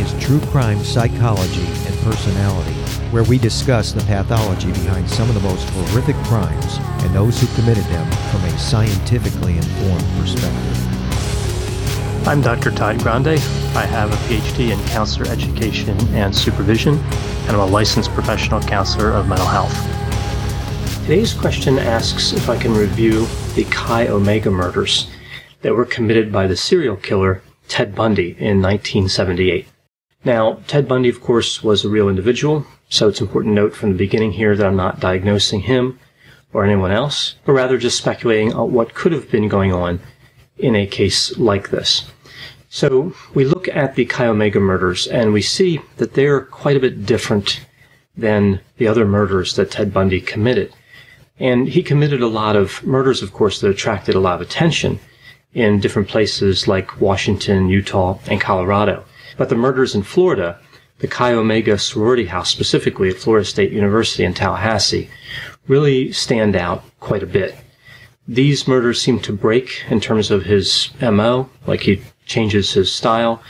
is True Crime Psychology and Personality, where we discuss the pathology behind some of the most horrific crimes and those who committed them from a scientifically informed perspective. I'm Dr. Todd Grande. I have a PhD in counselor education and supervision, and I'm a licensed professional counselor of mental health. Today's question asks if I can review the Chi Omega murders that were committed by the serial killer Ted Bundy in 1978. Now, Ted Bundy, of course, was a real individual, so it's important to note from the beginning here that I'm not diagnosing him or anyone else, but rather just speculating on what could have been going on in a case like this. So we look at the Chi Omega murders and we see that they're quite a bit different than the other murders that Ted Bundy committed. And he committed a lot of murders, of course, that attracted a lot of attention in different places like Washington, Utah, and Colorado. But the murders in Florida, the Chi Omega sorority house specifically at Florida State University in Tallahassee, really stand out quite a bit. These murders seem to break in terms of his MO, like he changes his style,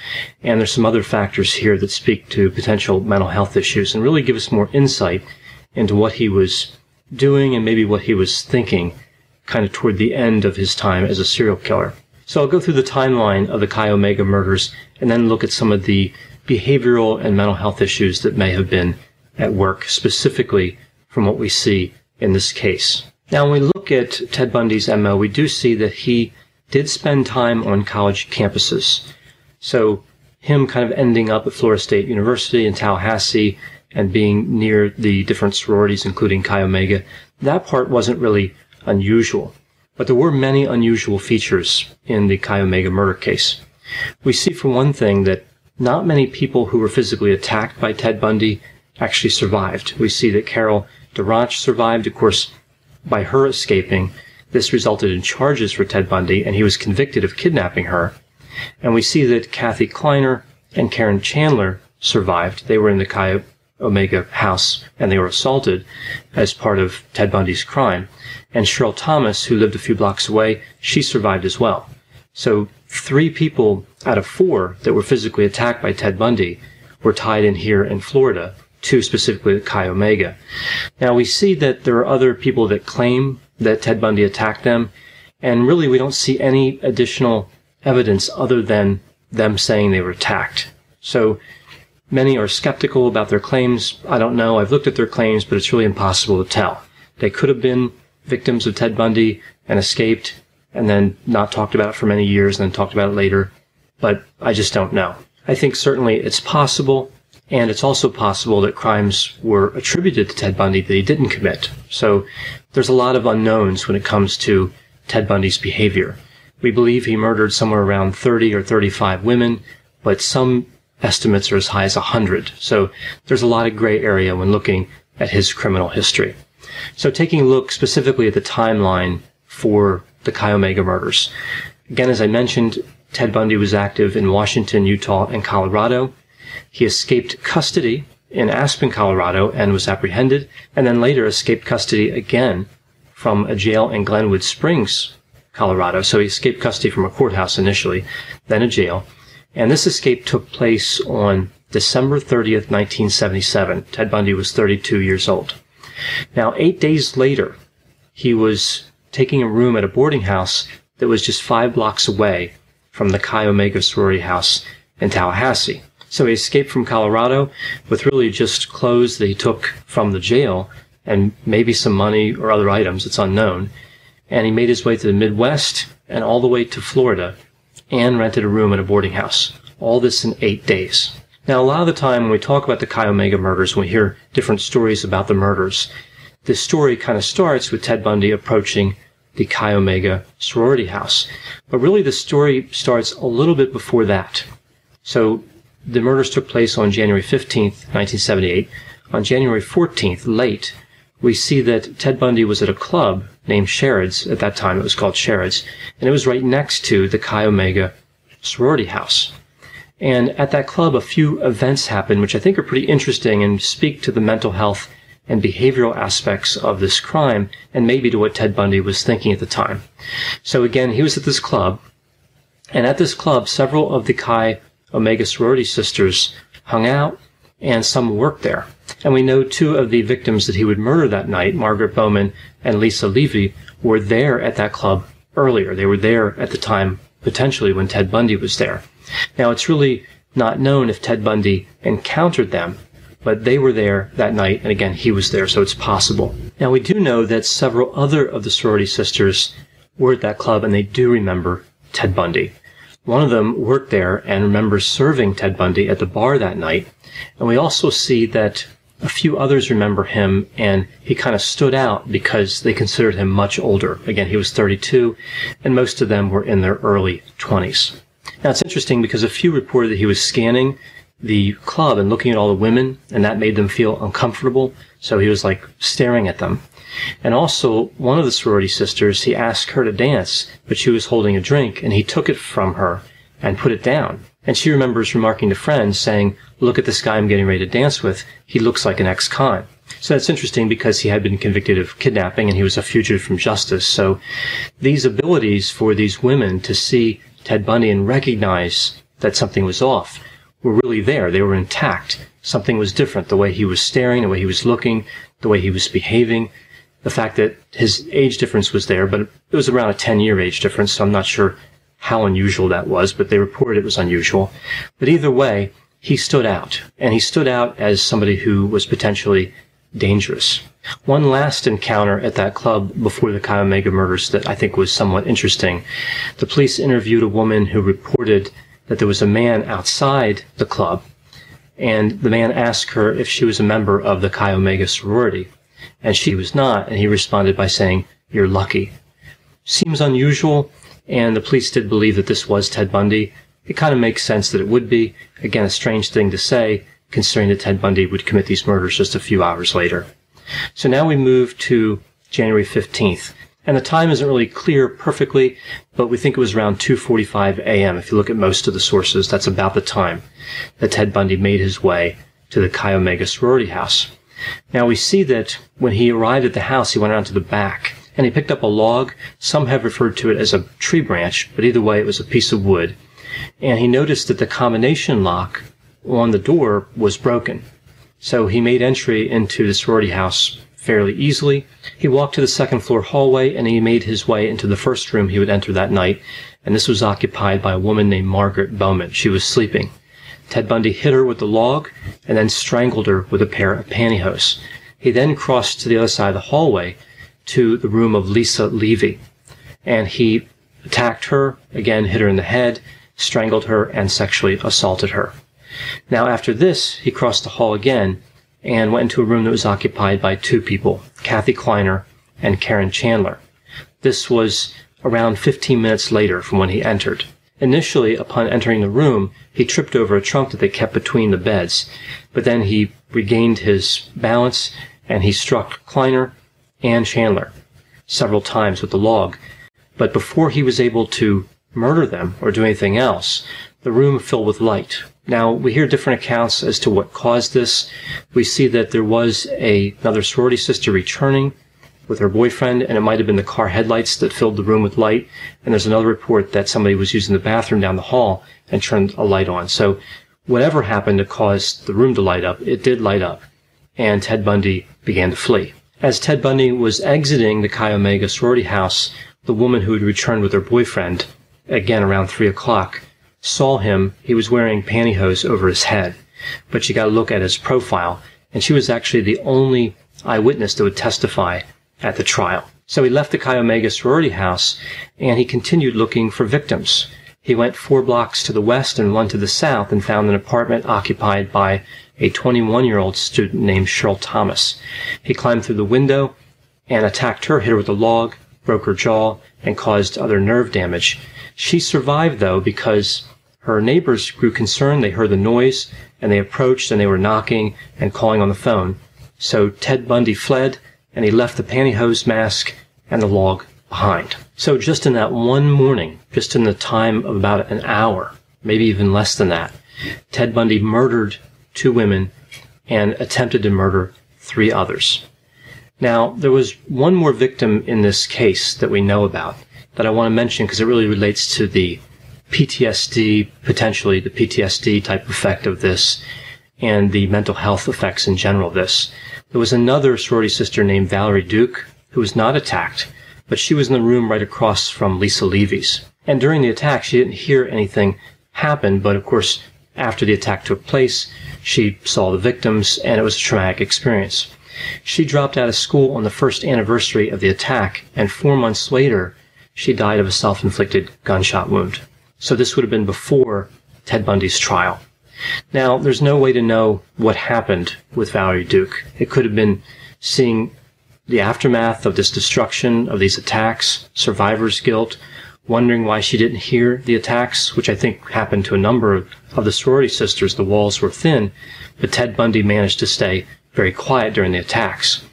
and there's some other factors here that speak to potential mental health issues and really give us more insight into what he was doing and maybe what he was thinking kind of toward the end of his time as a serial killer. So I'll go through the timeline of the Chi Omega murders and then look at some of the behavioral and mental health issues that may have been at work specifically from what we see in this case. Now, when we look at Ted Bundy's MO, we do see that he did spend time on college campuses. So him kind of ending up at Florida State University in Tallahassee and being near the different sororities, including Chi Omega, that part wasn't really unusual. But there were many unusual features in the Chi Omega murder case. We see, for one thing, that not many people who were physically attacked by Ted Bundy actually survived. We see that Carol DaRonch survived. Of course, by her escaping, this resulted in charges for Ted Bundy, and he was convicted of kidnapping her. And we see that Kathy Kleiner and Karen Chandler survived. They were in the Chi Omega house and they were assaulted as part of Ted Bundy's crime. And Cheryl Thomas, who lived a few blocks away, she survived as well. So three people out of four that were physically attacked by Ted Bundy were tied in here in Florida, two specifically Chi Omega. Now we see that there are other people that claim that Ted Bundy attacked them, and really we don't see any additional evidence other than them saying they were attacked. So Many are skeptical about their claims. I don't know. I've looked at their claims, but it's really impossible to tell. They could have been victims of Ted Bundy and escaped and then not talked about it for many years and then talked about it later. But I just don't know. I think certainly it's possible. And it's also possible that crimes were attributed to Ted Bundy that he didn't commit. So there's a lot of unknowns when it comes to Ted Bundy's behavior. We believe he murdered somewhere around 30 or 35 women, but some estimates are as high as 100. So there's a lot of gray area when looking at his criminal history. So taking a look specifically at the timeline for the Chi Omega murders. Again, as I mentioned, Ted Bundy was active in Washington, Utah, and Colorado. He escaped custody in Aspen, Colorado, and was apprehended, and then later escaped custody again from a jail in Glenwood Springs, Colorado. So he escaped custody from a courthouse initially, then a jail, and this escape took place on December 30th, 1977. Ted Bundy was 32 years old. Now, eight days later, he was taking a room at a boarding house that was just five blocks away from the Chi Omega sorority house in Tallahassee. So he escaped from Colorado with really just clothes that he took from the jail and maybe some money or other items, it's unknown. And he made his way to the Midwest and all the way to Florida and rented a room at a boarding house. All this in eight days. Now, a lot of the time when we talk about the Chi Omega murders, when we hear different stories about the murders, the story kind of starts with Ted Bundy approaching the Chi Omega sorority house. But really the story starts a little bit before that. So the murders took place on January 15th, 1978. On January 14th, late, we see that Ted Bundy was at a club named Sherrod's. At that time, it was called Sherrod's. And it was right next to the Chi Omega sorority house. And at that club, a few events happened, which I think are pretty interesting and speak to the mental health and behavioral aspects of this crime and maybe to what Ted Bundy was thinking at the time. So again, he was at this club. And at this club, several of the Chi Omega sorority sisters hung out and some worked there. And we know two of the victims that he would murder that night, Margaret Bowman and Lisa Levy, were there at that club earlier. They were there at the time, potentially, when Ted Bundy was there. Now, it's really not known if Ted Bundy encountered them, but they were there that night, and again, he was there, so it's possible. Now, we do know that several other of the sorority sisters were at that club, and they do remember Ted Bundy. One of them worked there and remembers serving Ted Bundy at the bar that night. And we also see that a few others remember him and he kind of stood out because they considered him much older. Again, he was 32 and most of them were in their early 20s. Now it's interesting because a few reported that he was scanning the club and looking at all the women and that made them feel uncomfortable. So he was like staring at them. And also, one of the sorority sisters, he asked her to dance, but she was holding a drink, and he took it from her and put it down. And she remembers remarking to friends, saying, Look at this guy I'm getting ready to dance with. He looks like an ex con. So that's interesting because he had been convicted of kidnapping and he was a fugitive from justice. So these abilities for these women to see Ted Bundy and recognize that something was off were really there. They were intact. Something was different. The way he was staring, the way he was looking, the way he was behaving the fact that his age difference was there, but it was around a 10 year age difference, so I'm not sure how unusual that was, but they reported it was unusual. But either way, he stood out, and he stood out as somebody who was potentially dangerous. One last encounter at that club before the Chi Omega murders that I think was somewhat interesting. The police interviewed a woman who reported that there was a man outside the club, and the man asked her if she was a member of the Chi Omega sorority and she was not, and he responded by saying, You're lucky. Seems unusual, and the police did believe that this was Ted Bundy. It kind of makes sense that it would be. Again, a strange thing to say, considering that Ted Bundy would commit these murders just a few hours later. So now we move to January 15th. And the time isn't really clear perfectly, but we think it was around 2.45 a.m. If you look at most of the sources, that's about the time that Ted Bundy made his way to the Chi Omega sorority house. Now we see that when he arrived at the house, he went around to the back and he picked up a log. Some have referred to it as a tree branch, but either way, it was a piece of wood. And he noticed that the combination lock on the door was broken. So he made entry into the sorority house fairly easily. He walked to the second floor hallway and he made his way into the first room he would enter that night. And this was occupied by a woman named Margaret Bowman. She was sleeping. Ted Bundy hit her with the log and then strangled her with a pair of pantyhose. He then crossed to the other side of the hallway to the room of Lisa Levy. And he attacked her, again hit her in the head, strangled her, and sexually assaulted her. Now after this, he crossed the hall again and went into a room that was occupied by two people, Kathy Kleiner and Karen Chandler. This was around 15 minutes later from when he entered. Initially, upon entering the room, he tripped over a trunk that they kept between the beds, but then he regained his balance and he struck Kleiner and Chandler several times with the log. But before he was able to murder them or do anything else, the room filled with light. Now, we hear different accounts as to what caused this. We see that there was a, another sorority sister returning with her boyfriend, and it might have been the car headlights that filled the room with light. And there's another report that somebody was using the bathroom down the hall and turned a light on. So whatever happened to cause the room to light up, it did light up. And Ted Bundy began to flee. As Ted Bundy was exiting the Chi Omega sorority house, the woman who had returned with her boyfriend, again around three o'clock, saw him. He was wearing pantyhose over his head. But she got a look at his profile, and she was actually the only eyewitness that would testify at the trial. So he left the Chi Omega sorority house and he continued looking for victims. He went four blocks to the west and one to the south and found an apartment occupied by a 21 year old student named Cheryl Thomas. He climbed through the window and attacked her, hit her with a log, broke her jaw, and caused other nerve damage. She survived though because her neighbors grew concerned. They heard the noise and they approached and they were knocking and calling on the phone. So Ted Bundy fled and he left the pantyhose mask and the log behind. So just in that one morning, just in the time of about an hour, maybe even less than that, Ted Bundy murdered two women and attempted to murder three others. Now, there was one more victim in this case that we know about that I want to mention because it really relates to the PTSD, potentially the PTSD type effect of this, and the mental health effects in general of this. There was another sorority sister named Valerie Duke who was not attacked, but she was in the room right across from Lisa Levy's. And during the attack, she didn't hear anything happen, but of course, after the attack took place, she saw the victims and it was a traumatic experience. She dropped out of school on the first anniversary of the attack, and four months later, she died of a self-inflicted gunshot wound. So this would have been before Ted Bundy's trial. Now, there's no way to know what happened with Valerie Duke. It could have been seeing the aftermath of this destruction, of these attacks, survivor's guilt, wondering why she didn't hear the attacks, which I think happened to a number of, the sorority sisters. The walls were thin, but Ted Bundy managed to stay very quiet during the attacks.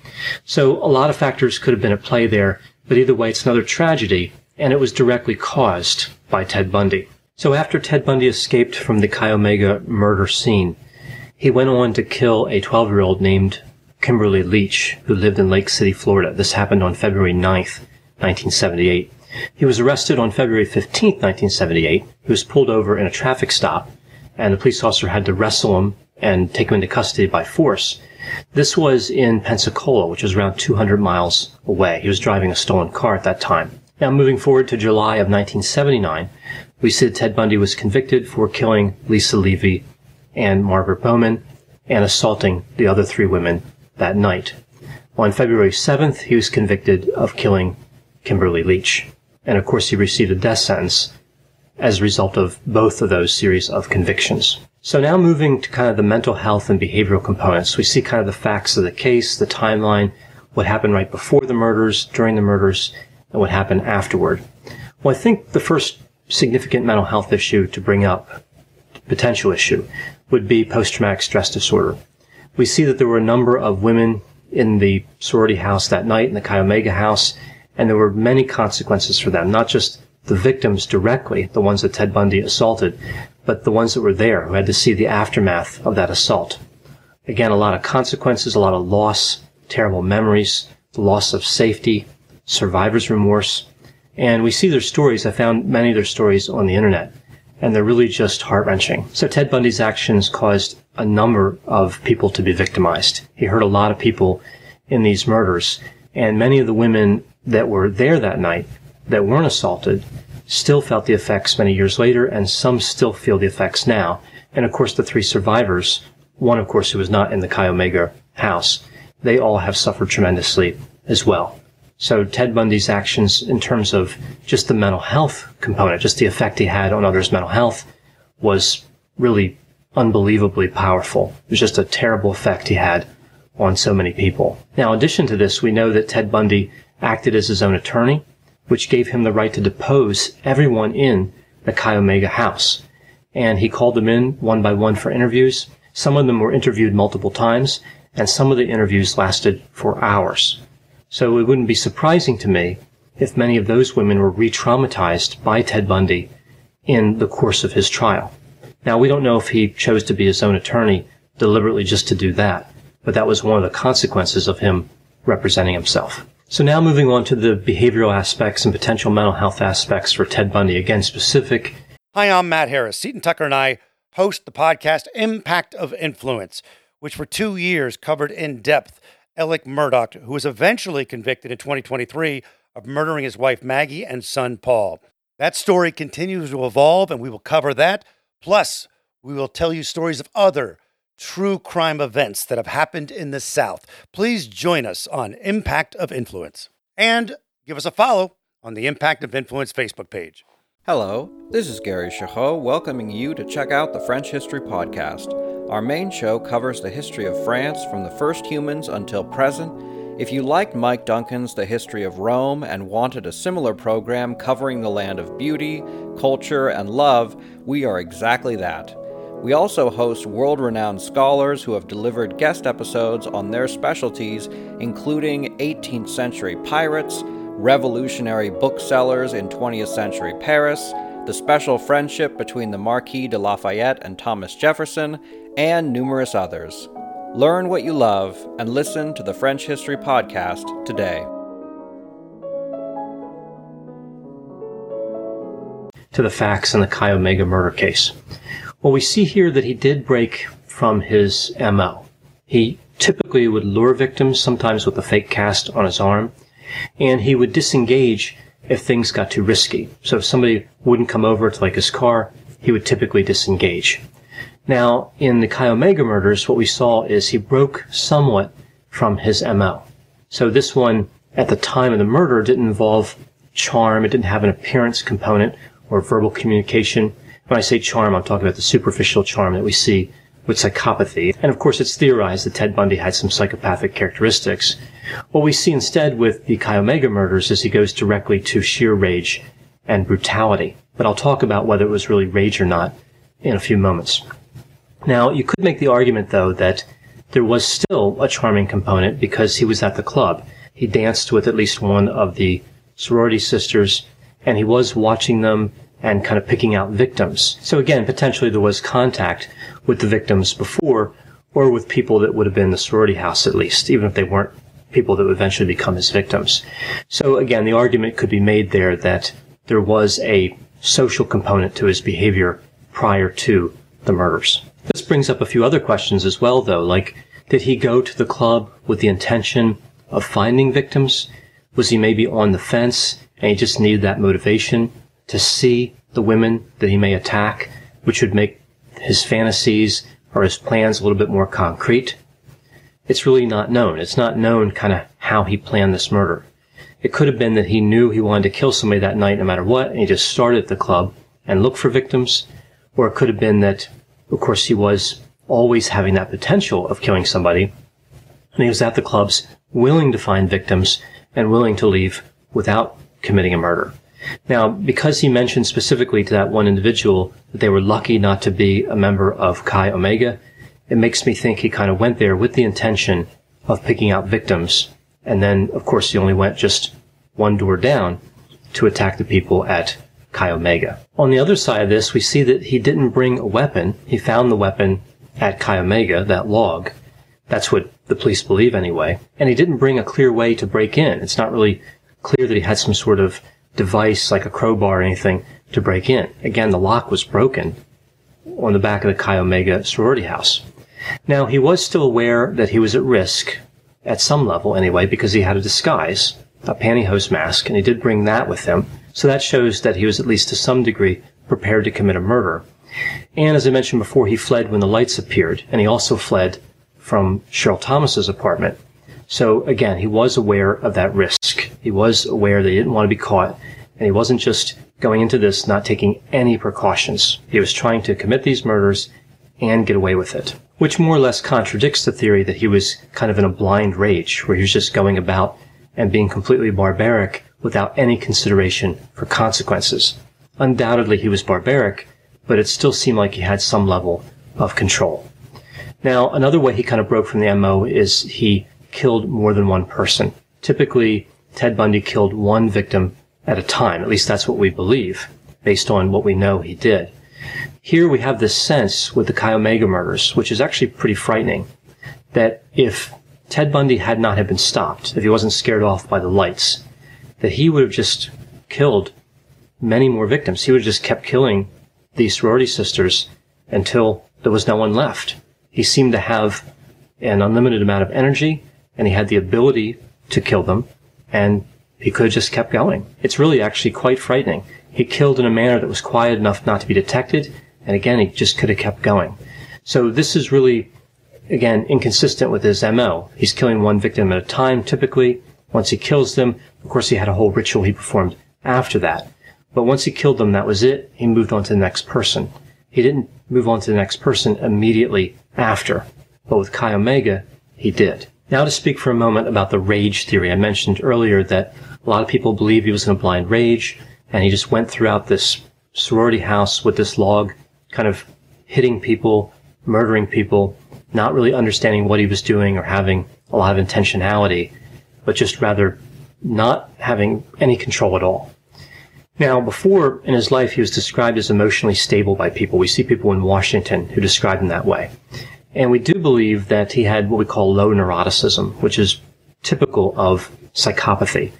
So a lot of factors could have been at play there, but either way, it's another tragedy, and it was directly caused by Ted Bundy. So after Ted Bundy escaped from the Chi Omega murder scene, he went on to kill a 12 year old named Kimberly Leach, who lived in Lake City, Florida. This happened on February 9th, 1978. He was arrested on February 15, 1978. He was pulled over in a traffic stop, and the police officer had to wrestle him and take him into custody by force. This was in Pensacola, which is around 200 miles away. He was driving a stolen car at that time. Now, moving forward to July of 1979, we that Ted Bundy was convicted for killing Lisa Levy and Margaret Bowman and assaulting the other three women that night. On February 7th, he was convicted of killing Kimberly Leach. And of course, he received a death sentence as a result of both of those series of convictions. So now moving to kind of the mental health and behavioral components, we see kind of the facts of the case, the timeline, what happened right before the murders, during the murders, and what happened afterward. Well, I think the first significant mental health issue to bring up, potential issue, would be post-traumatic stress disorder. We see that there were a number of women in the sorority house that night, in the Chi Omega house, and there were many consequences for them, not just the victims directly, the ones that Ted Bundy assaulted, but the ones that were there who had to see the aftermath of that assault. Again, a lot of consequences, a lot of loss, terrible memories, the loss of safety, survivor's remorse. And we see their stories. I found many of their stories on the internet, and they're really just heart wrenching. So Ted Bundy's actions caused a number of people to be victimized. He hurt a lot of people in these murders, and many of the women that were there that night that weren't assaulted still felt the effects many years later, and some still feel the effects now. And of course, the three survivors, one of course who was not in the Chi Omega house, they all have suffered tremendously as well. So Ted Bundy's actions in terms of just the mental health component, just the effect he had on others' mental health was really unbelievably powerful. It was just a terrible effect he had on so many people. Now, in addition to this, we know that Ted Bundy acted as his own attorney, which gave him the right to depose everyone in the Chi Omega house. And he called them in one by one for interviews. Some of them were interviewed multiple times, and some of the interviews lasted for hours. So it wouldn't be surprising to me if many of those women were re-traumatized by Ted Bundy in the course of his trial. Now, we don't know if he chose to be his own attorney deliberately just to do that, but that was one of the consequences of him representing himself. So now moving on to the behavioral aspects and potential mental health aspects for Ted Bundy. Again, specific. Hi, I'm Matt Harris. Seton Tucker and I host the podcast Impact of Influence, which for two years covered in depth Alex Murdaugh, who was eventually convicted in 2023 of murdering his wife Maggie and son Paul. That story continues to evolve, and we will cover that. Plus, we will tell you stories of other true crime events that have happened in the South. Please join us on Impact of Influence and give us a follow on the Impact of Influence Facebook page. Hello, this is Gary Chahot welcoming you to check out the French History Podcast. Our main show covers the history of France from the first humans until present. If you liked Mike Duncan's The History of Rome and wanted a similar program covering the land of beauty, culture, and love, we are exactly that. We also host world renowned scholars who have delivered guest episodes on their specialties, including 18th century pirates, revolutionary booksellers in 20th century Paris, the special friendship between the Marquis de Lafayette and Thomas Jefferson, and numerous others. Learn what you love and listen to the French History Podcast today. to the facts in the Chi Omega murder case. Well, we see here that he did break from his MO. He typically would lure victims, sometimes with a fake cast on his arm, and he would disengage if things got too risky. So if somebody wouldn't come over to like his car, he would typically disengage. Now, in the Chi Omega murders, what we saw is he broke somewhat from his MO. So this one, at the time of the murder, didn't involve charm. It didn't have an appearance component or verbal communication. When I say charm, I'm talking about the superficial charm that we see with psychopathy. And of course, it's theorized that Ted Bundy had some psychopathic characteristics. What we see instead with the Chi Omega murders is he goes directly to sheer rage and brutality. But I'll talk about whether it was really rage or not in a few moments. Now, you could make the argument, though, that there was still a charming component because he was at the club. He danced with at least one of the sorority sisters, and he was watching them and kind of picking out victims. So again, potentially there was contact with the victims before, or with people that would have been in the sorority house at least, even if they weren't people that would eventually become his victims. So again, the argument could be made there that there was a social component to his behavior prior to the murders. This brings up a few other questions as well, though, like, did he go to the club with the intention of finding victims? Was he maybe on the fence and he just needed that motivation to see the women that he may attack, which would make his fantasies or his plans a little bit more concrete? It's really not known. It's not known kind of how he planned this murder. It could have been that he knew he wanted to kill somebody that night no matter what, and he just started the club and looked for victims. Or it could have been that of course, he was always having that potential of killing somebody. And he was at the clubs willing to find victims and willing to leave without committing a murder. Now, because he mentioned specifically to that one individual that they were lucky not to be a member of Chi Omega, it makes me think he kind of went there with the intention of picking out victims. And then, of course, he only went just one door down to attack the people at Chi Omega. On the other side of this, we see that he didn't bring a weapon. He found the weapon at Chi Omega, that log. That's what the police believe anyway. And he didn't bring a clear way to break in. It's not really clear that he had some sort of device like a crowbar or anything to break in. Again, the lock was broken on the back of the Chi Omega sorority house. Now, he was still aware that he was at risk, at some level anyway, because he had a disguise, a pantyhose mask, and he did bring that with him. So that shows that he was at least to some degree prepared to commit a murder. And as I mentioned before, he fled when the lights appeared, and he also fled from Cheryl Thomas's apartment. So again, he was aware of that risk. He was aware that he didn't want to be caught, and he wasn't just going into this not taking any precautions. He was trying to commit these murders and get away with it, which more or less contradicts the theory that he was kind of in a blind rage, where he was just going about and being completely barbaric without any consideration for consequences. Undoubtedly, he was barbaric, but it still seemed like he had some level of control. Now, another way he kind of broke from the MO is he killed more than one person. Typically, Ted Bundy killed one victim at a time. At least that's what we believe, based on what we know he did. Here we have this sense with the Chi Omega murders, which is actually pretty frightening, that if Ted Bundy had not have been stopped, if he wasn't scared off by the lights, that he would have just killed many more victims. He would have just kept killing these sorority sisters until there was no one left. He seemed to have an unlimited amount of energy and he had the ability to kill them and he could have just kept going. It's really actually quite frightening. He killed in a manner that was quiet enough not to be detected and again he just could have kept going. So this is really again inconsistent with his MO. He's killing one victim at a time typically once he kills them, of course, he had a whole ritual he performed after that. But once he killed them, that was it. He moved on to the next person. He didn't move on to the next person immediately after. But with Chi Omega, he did. Now to speak for a moment about the rage theory. I mentioned earlier that a lot of people believe he was in a blind rage, and he just went throughout this sorority house with this log, kind of hitting people, murdering people, not really understanding what he was doing or having a lot of intentionality but just rather not having any control at all. Now, before in his life, he was described as emotionally stable by people. We see people in Washington who describe him that way. And we do believe that he had what we call low neuroticism, which is typical of psychopathy,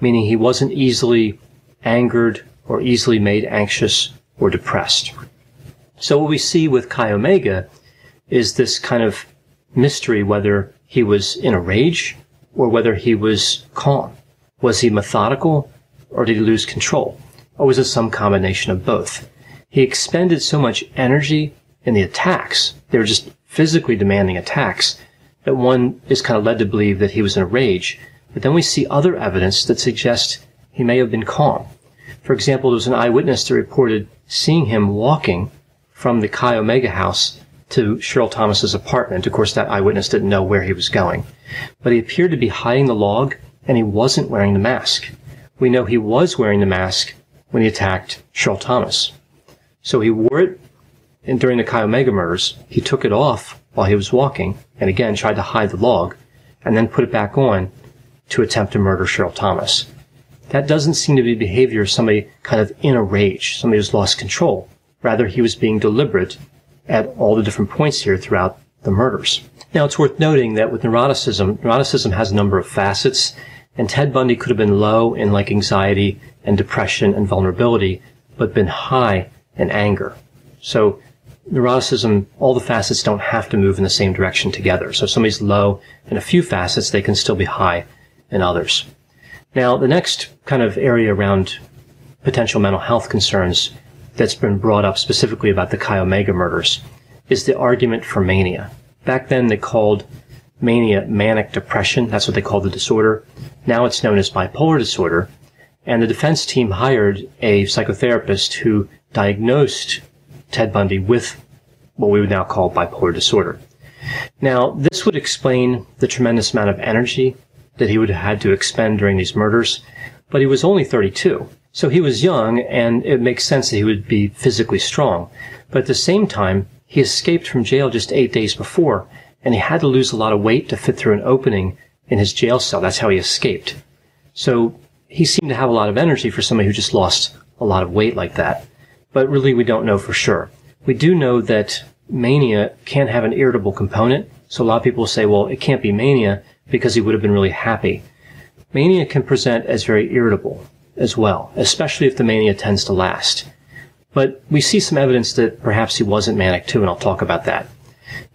meaning he wasn't easily angered or easily made anxious or depressed. So what we see with Chi Omega is this kind of mystery whether he was in a rage or whether he was calm. Was he methodical or did he lose control? Or was it some combination of both? He expended so much energy in the attacks. They were just physically demanding attacks that one is kind of led to believe that he was in a rage. But then we see other evidence that suggests he may have been calm. For example, there was an eyewitness that reported seeing him walking from the Chi Omega house to Cheryl Thomas's apartment. Of course, that eyewitness didn't know where he was going, but he appeared to be hiding the log and he wasn't wearing the mask. We know he was wearing the mask when he attacked Cheryl Thomas. So he wore it and during the Chi Omega murders. He took it off while he was walking and again tried to hide the log and then put it back on to attempt to murder Cheryl Thomas. That doesn't seem to be behavior of somebody kind of in a rage, somebody who's lost control. Rather, he was being deliberate at all the different points here throughout the murders. Now, it's worth noting that with neuroticism, neuroticism has a number of facets, and Ted Bundy could have been low in like anxiety and depression and vulnerability, but been high in anger. So, neuroticism, all the facets don't have to move in the same direction together. So if somebody's low in a few facets, they can still be high in others. Now, the next kind of area around potential mental health concerns that's been brought up specifically about the Chi Omega murders is the argument for mania. Back then they called mania manic depression. That's what they called the disorder. Now it's known as bipolar disorder. And the defense team hired a psychotherapist who diagnosed Ted Bundy with what we would now call bipolar disorder. Now, this would explain the tremendous amount of energy that he would have had to expend during these murders, but he was only 32. So he was young, and it makes sense that he would be physically strong. But at the same time, he escaped from jail just eight days before, and he had to lose a lot of weight to fit through an opening in his jail cell. That's how he escaped. So he seemed to have a lot of energy for somebody who just lost a lot of weight like that. But really, we don't know for sure. We do know that mania can have an irritable component. So a lot of people say, well, it can't be mania because he would have been really happy. Mania can present as very irritable as well, especially if the mania tends to last. But we see some evidence that perhaps he wasn't manic too, and I'll talk about that.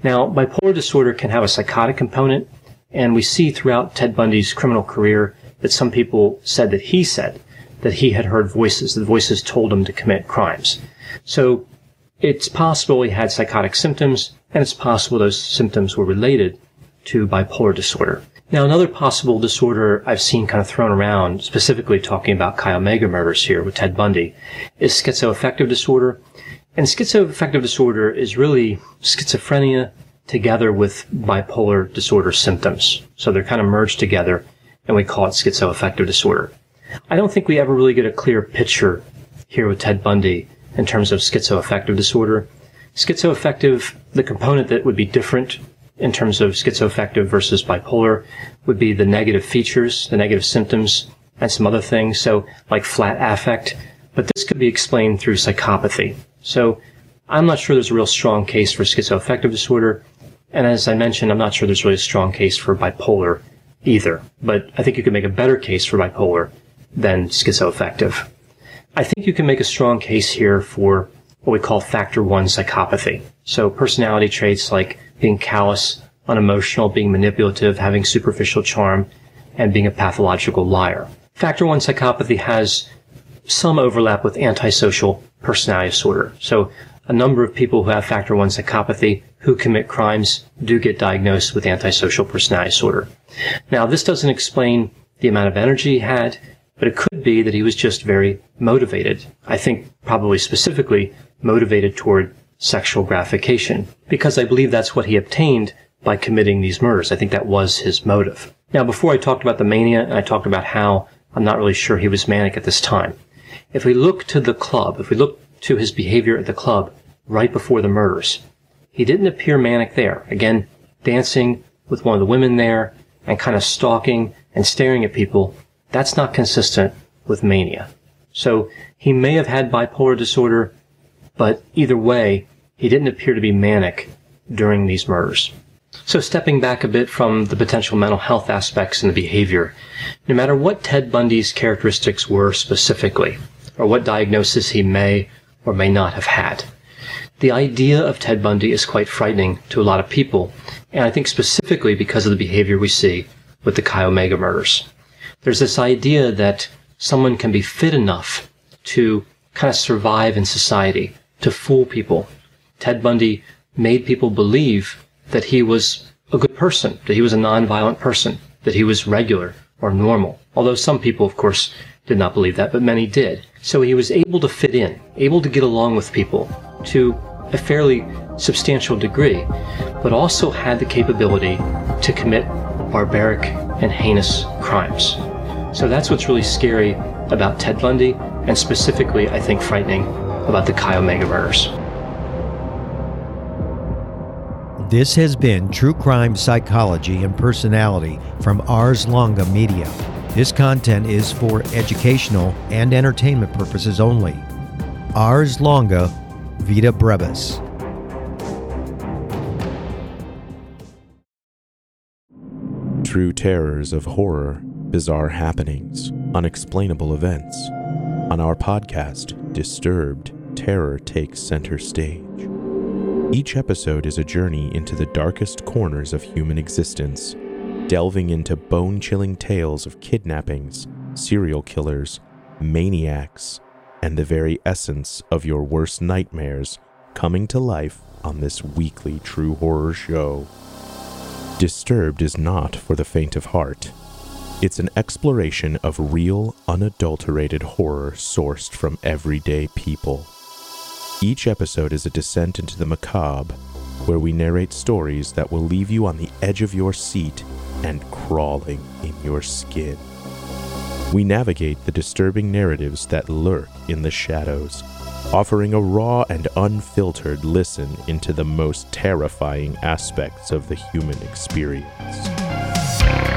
Now, bipolar disorder can have a psychotic component, and we see throughout Ted Bundy's criminal career that some people said that he said that he had heard voices, that voices told him to commit crimes. So it's possible he had psychotic symptoms, and it's possible those symptoms were related to bipolar disorder. Now, another possible disorder I've seen kind of thrown around, specifically talking about Chi Omega murders here with Ted Bundy, is schizoaffective disorder. And schizoaffective disorder is really schizophrenia together with bipolar disorder symptoms. So they're kind of merged together, and we call it schizoaffective disorder. I don't think we ever really get a clear picture here with Ted Bundy in terms of schizoaffective disorder. Schizoaffective, the component that would be different in terms of schizoaffective versus bipolar would be the negative features, the negative symptoms, and some other things. So like flat affect, but this could be explained through psychopathy. So I'm not sure there's a real strong case for schizoaffective disorder. And as I mentioned, I'm not sure there's really a strong case for bipolar either. But I think you could make a better case for bipolar than schizoaffective. I think you can make a strong case here for what we call factor one psychopathy. So personality traits like being callous, unemotional, being manipulative, having superficial charm, and being a pathological liar. Factor one psychopathy has some overlap with antisocial personality disorder. So a number of people who have factor one psychopathy who commit crimes do get diagnosed with antisocial personality disorder. Now, this doesn't explain the amount of energy he had, but it could be that he was just very motivated. I think probably specifically motivated toward sexual gratification, because I believe that's what he obtained by committing these murders. I think that was his motive. Now, before I talked about the mania, and I talked about how I'm not really sure he was manic at this time. If we look to the club, if we look to his behavior at the club right before the murders, he didn't appear manic there. Again, dancing with one of the women there and kind of stalking and staring at people, that's not consistent with mania. So he may have had bipolar disorder but either way, he didn't appear to be manic during these murders. So stepping back a bit from the potential mental health aspects and the behavior, no matter what Ted Bundy's characteristics were specifically, or what diagnosis he may or may not have had. The idea of Ted Bundy is quite frightening to a lot of people, and I think specifically because of the behavior we see with the Chi Omega murders. There's this idea that someone can be fit enough to kind of survive in society, to fool people. Ted Bundy made people believe that he was a good person, that he was a nonviolent person, that he was regular or normal. Although some people, of course, did not believe that, but many did. So he was able to fit in, able to get along with people to a fairly substantial degree, but also had the capability to commit barbaric and heinous crimes. So that's what's really scary about Ted Bundy, and specifically, I think, frightening about the Chi Omega murders. This has been True Crime Psychology and Personality from Ars Longa Media. This content is for educational and entertainment purposes only. Ars Longa Vita Brevis. True terrors of horror, bizarre happenings, unexplainable events. On our podcast, Disturbed, terror takes center stage. Each episode is a journey into the darkest corners of human existence, delving into bone chilling tales of kidnappings, serial killers, maniacs, and the very essence of your worst nightmares coming to life on this weekly true horror show. Disturbed is not for the faint of heart. It's an exploration of real, unadulterated horror sourced from everyday people. Each episode is a descent into the macabre, where we narrate stories that will leave you on the edge of your seat and crawling in your skin. We navigate the disturbing narratives that lurk in the shadows, offering a raw and unfiltered listen into the most terrifying aspects of the human experience.